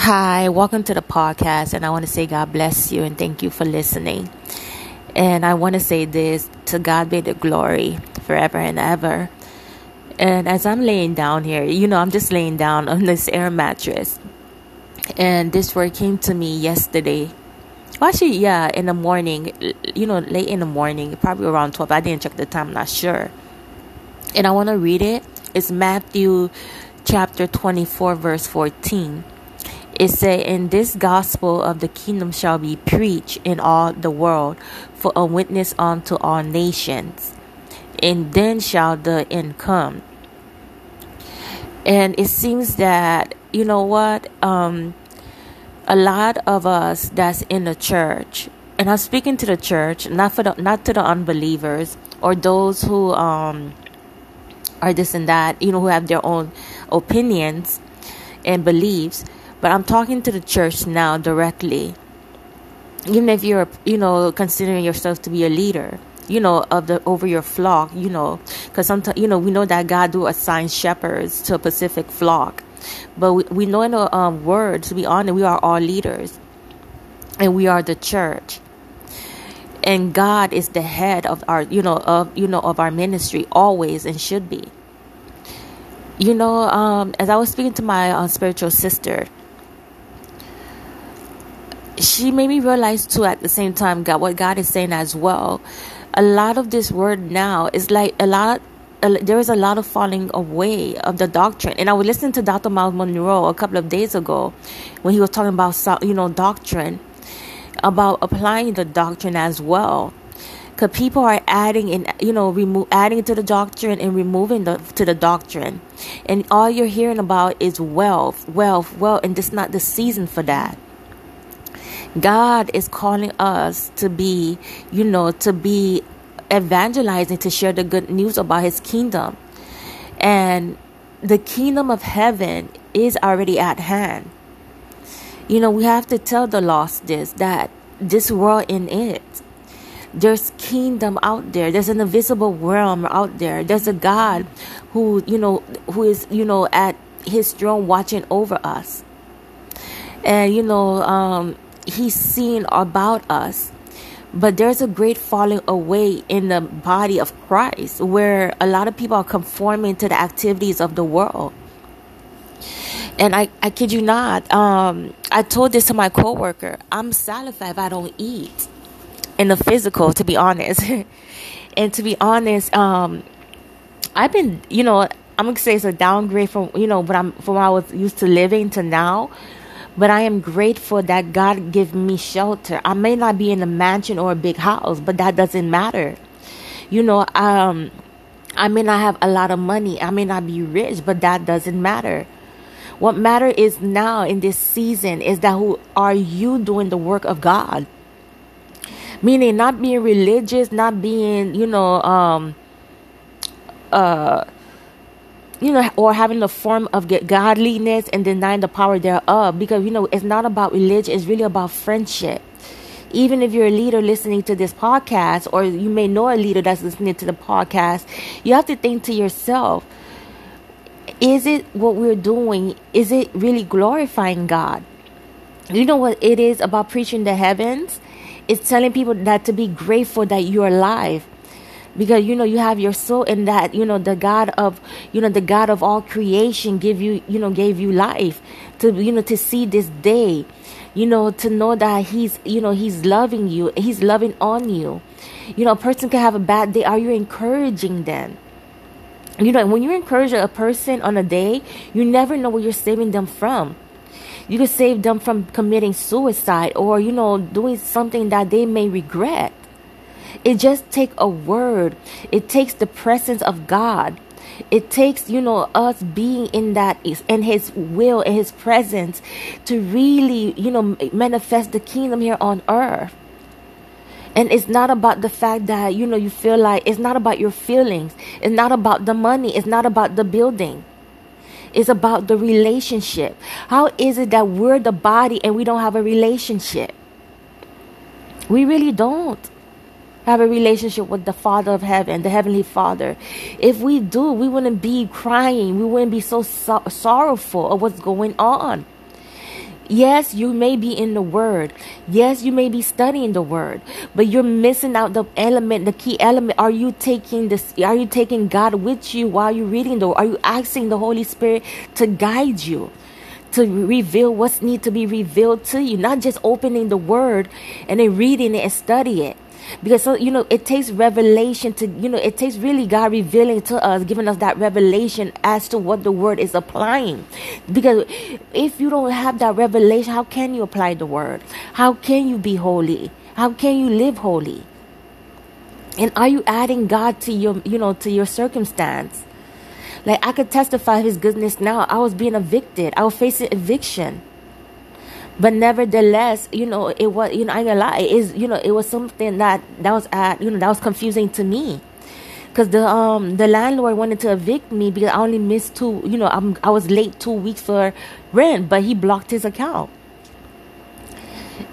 Hi, welcome to the podcast, and I want to say God bless you and thank you for listening. And I want to say this to God be the glory forever and ever. And as I'm laying down here, you know, I'm just laying down on this air mattress. And this word came to me yesterday. Well, actually, yeah, in the morning, you know, late in the morning, probably around 12. I didn't check the time, I'm not sure. And I want to read it. It's Matthew chapter 24, verse 14 it say in this gospel of the kingdom shall be preached in all the world for a witness unto all nations. And then shall the end come. And it seems that you know what um a lot of us that's in the church and i'm speaking to the church not for the not to the unbelievers or those who um are this and that you know who have their own opinions and beliefs but I'm talking to the church now directly. Even if you're, you know, considering yourself to be a leader, you know, of the over your flock, you know, because sometimes, you know, we know that God do assign shepherds to a specific flock, but we, we know in the um, word, to be honest, we are all leaders, and we are the church. And God is the head of our you know of you know of our ministry always and should be. You know um as I was speaking to my uh, spiritual sister she made me realize too at the same time God what God is saying as well. A lot of this word now is like a lot there is a lot of falling away of the doctrine. And I was listening to Dr. Myles Munroe a couple of days ago when he was talking about you know doctrine, about applying the doctrine as well. Because people are adding in, you know, remove adding to the doctrine and removing the to the doctrine, and all you're hearing about is wealth, wealth, wealth, and it's not the season for that. God is calling us to be, you know, to be evangelizing, to share the good news about His kingdom. And the kingdom of heaven is already at hand. You know, we have to tell the lost this that this world in it, there's kingdom out there. There's an invisible realm out there. There's a God who, you know, who is, you know, at his throne watching over us. And, you know, um, he's seen about us. But there's a great falling away in the body of Christ where a lot of people are conforming to the activities of the world. And I, I kid you not, um, I told this to my coworker. I'm satisfied if I don't eat in the physical, to be honest. and to be honest, um, I've been, you know, I'm gonna say it's a downgrade from, you know, but I'm from I was used to living to now. But I am grateful that God gave me shelter. I may not be in a mansion or a big house, but that doesn't matter. You know, um, I may not have a lot of money. I may not be rich, but that doesn't matter. What matter is now in this season is that who are you doing the work of God? Meaning not being religious, not being, you know, um, uh, you know, or having the form of godliness and denying the power thereof. Because, you know, it's not about religion, it's really about friendship. Even if you're a leader listening to this podcast, or you may know a leader that's listening to the podcast, you have to think to yourself, is it what we're doing? Is it really glorifying God? You know what it is about preaching the heavens? It's telling people that to be grateful that you're alive because you know you have your soul in that you know the god of you know the god of all creation give you you know gave you life to you know to see this day you know to know that he's you know he's loving you he's loving on you. You know a person can have a bad day. Are you encouraging them? You know when you encourage a person on a day you never know what you're saving them from. You could save them from committing suicide or you know doing something that they may regret it just takes a word. It takes the presence of God. It takes, you know, us being in that in his will and his presence to really, you know, manifest the kingdom here on earth. And it's not about the fact that, you know, you feel like it's not about your feelings. It's not about the money. It's not about the building. It's about the relationship. How is it that we're the body and we don't have a relationship? We really don't have a relationship with the Father of heaven, the Heavenly Father. If we do, we wouldn't be crying. We wouldn't be so, so sorrowful of what's going on. Yes, you may be in the word. Yes, you may be studying the word, but you're missing out the element, the key element. Are you taking this? Are you taking God with you while you're reading the? Are you asking the Holy Spirit to guide you? To reveal what's need to be revealed to you, not just opening the word and then reading it and study it because so you know it takes revelation to you know it takes really god revealing to us giving us that revelation as to what the word is applying. Because if you don't have that revelation how can you apply the word? How can you be holy? How can you live holy? And are you adding god to your you know to your circumstance? Like i could testify his goodness now. I was being evicted. I was facing eviction but nevertheless you know it was you know i gonna lie it is you know it was something that that was at you know that was confusing to me. Because the um the landlord wanted to evict me because i only missed two you know I'm, i was late two weeks for rent but he blocked his account.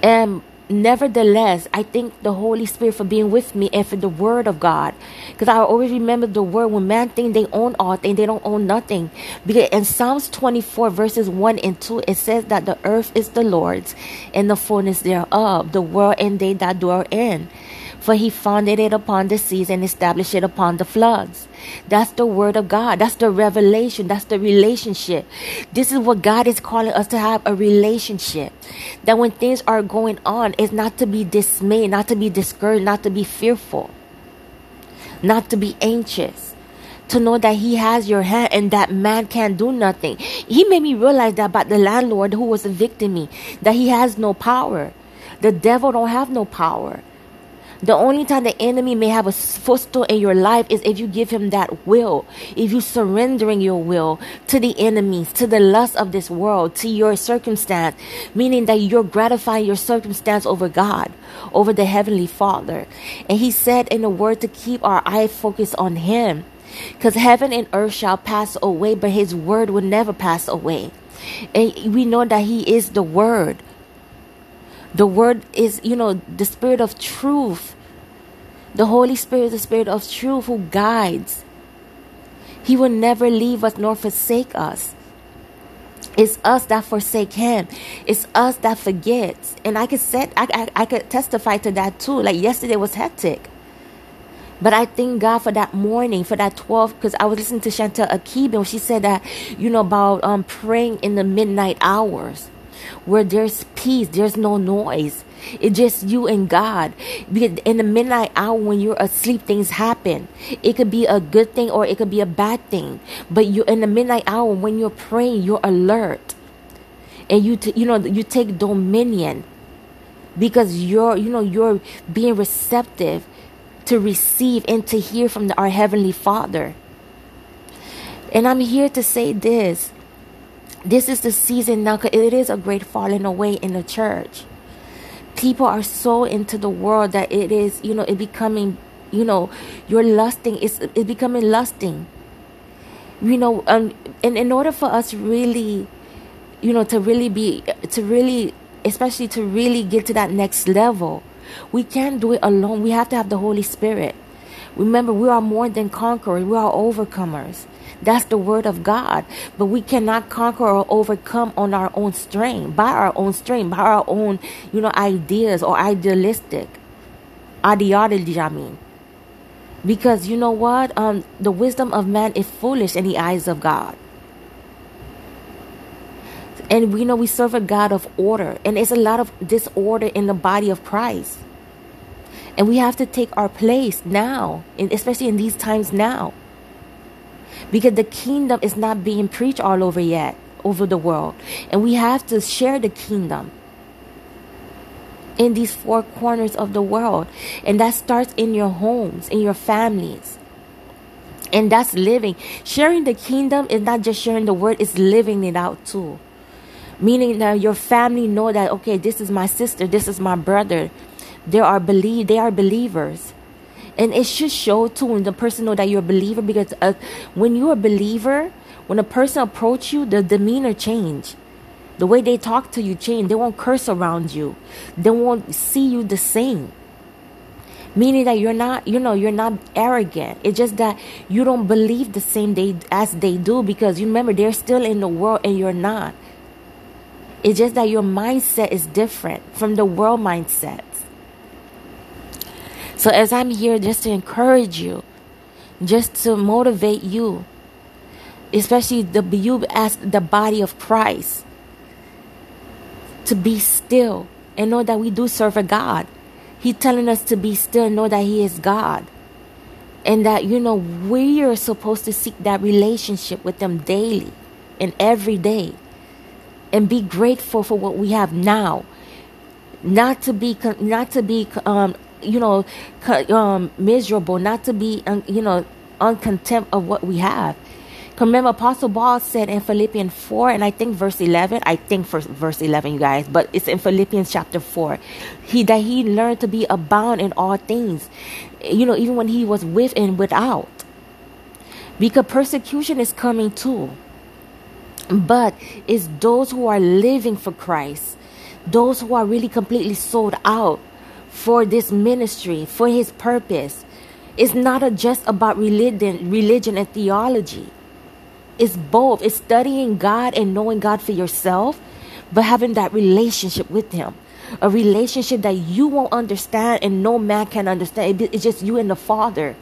And nevertheless, I thank the Holy Spirit for being with me and for the Word of God. Because I always remember the Word when man think they own all things, they don't own nothing. Because in Psalms 24, verses 1 and 2, it says that the earth is the Lord's and the fullness thereof, the world and they that dwell in for he founded it upon the seas and established it upon the floods. That's the word of God. That's the revelation. That's the relationship. This is what God is calling us to have a relationship. That when things are going on, it's not to be dismayed, not to be discouraged, not to be fearful, not to be anxious to know that he has your hand and that man can't do nothing. He made me realize that about the landlord who was evicting me, that he has no power. The devil don't have no power. The only time the enemy may have a footstool in your life is if you give him that will, if you surrendering your will to the enemies, to the lust of this world, to your circumstance, meaning that you're gratifying your circumstance over God, over the Heavenly Father. And He said in the Word to keep our eye focused on Him. Because heaven and earth shall pass away, but His Word will never pass away. And we know that He is the Word. The Word is, you know, the Spirit of truth the Holy Spirit is the Spirit of truth who guides. He will never leave us nor forsake us. It's us that forsake him. It's us that forgets. And I could set I, I, I could testify to that too. Like yesterday was hectic. But I thank God for that morning, for that 12, because I was listening to Chantel Akibi, and she said that, you know, about um, praying in the midnight hours where there's peace, there's no noise. It's just you and God. Because in the midnight hour when you're asleep, things happen. It could be a good thing or it could be a bad thing. But you in the midnight hour when you're praying, you're alert. And you t- you know you take dominion because you're you know you're being receptive to receive and to hear from the, our heavenly Father. And I'm here to say this. This is the season now. because It is a great falling away in the church. People are so into the world that it is you know it becoming you know you're lusting it's it's becoming lusting. You know um and in order for us really you know to really be to really especially to really get to that next level we can't do it alone. We have to have the holy spirit. Remember we are more than conquerors. We are overcomers that's the word of God. But we cannot conquer or overcome on our own strength, by our own strength, by our own, you know, ideas or idealistic ideology, I mean. Because you know what? Um, the wisdom of man is foolish in the eyes of God. And we know we serve a God of order, and it's a lot of disorder in the body of Christ. And we have to take our place now, especially in these times now because the kingdom is not being preached all over yet over the world. And we have to share the kingdom in these four corners of the world. And that starts in your homes in your families. And that's living. Sharing the kingdom is not just sharing the word it's living it out too. Meaning that your family know that okay this is my sister this is my brother. They are believe they are believers and it should show when the person know that you're a believer because uh, when you're a believer when a person approach you the demeanor change. The way they talk to you change. They won't curse around you. They won't see you the same. Meaning that you're not you know you're not arrogant. It's just that you don't believe the same day as they do because you remember they're still in the world and you're not. It's just that your mindset is different from the world mindsets. So, as I'm here just to encourage you, just to motivate you, especially the you as the body of Christ, to be still and know that we do serve a God. He's telling us to be still and know that He is God. And that, you know, we are supposed to seek that relationship with Him daily and every day. And be grateful for what we have now. Not to be, not to be, um, you know, um, miserable. Not to be, you know, uncontent of what we have. Remember, Apostle Paul said in Philippians 4, and I think verse 11, I think for verse 11, you guys, but it's in Philippians chapter 4, he that he learned to be abound in all things, you know, even when he was with and without. Because persecution is coming too. But it's those who are living for Christ, those who are really completely sold out for this ministry, for his purpose. It's not just about religion, religion and theology. It's both. It's studying God and knowing God for yourself, but having that relationship with Him. A relationship that you won't understand and no man can understand. It's just you and the Father.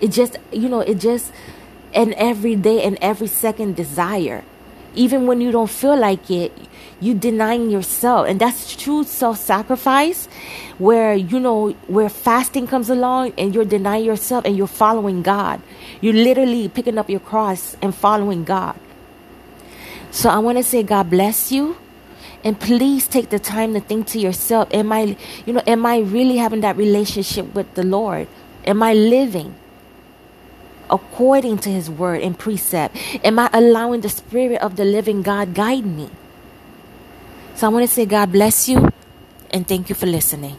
It just, you know, it just an every day and every second desire. Even when you don't feel like it, you denying yourself. And that's true self sacrifice where, you know, where fasting comes along and you're denying yourself and you're following God. You're literally picking up your cross and following God. So I want to say, God bless you. And please take the time to think to yourself, am I, you know, am I really having that relationship with the Lord? Am I living according to his word and precept? Am I allowing the spirit of the living God guide me? So I want to say God bless you and thank you for listening.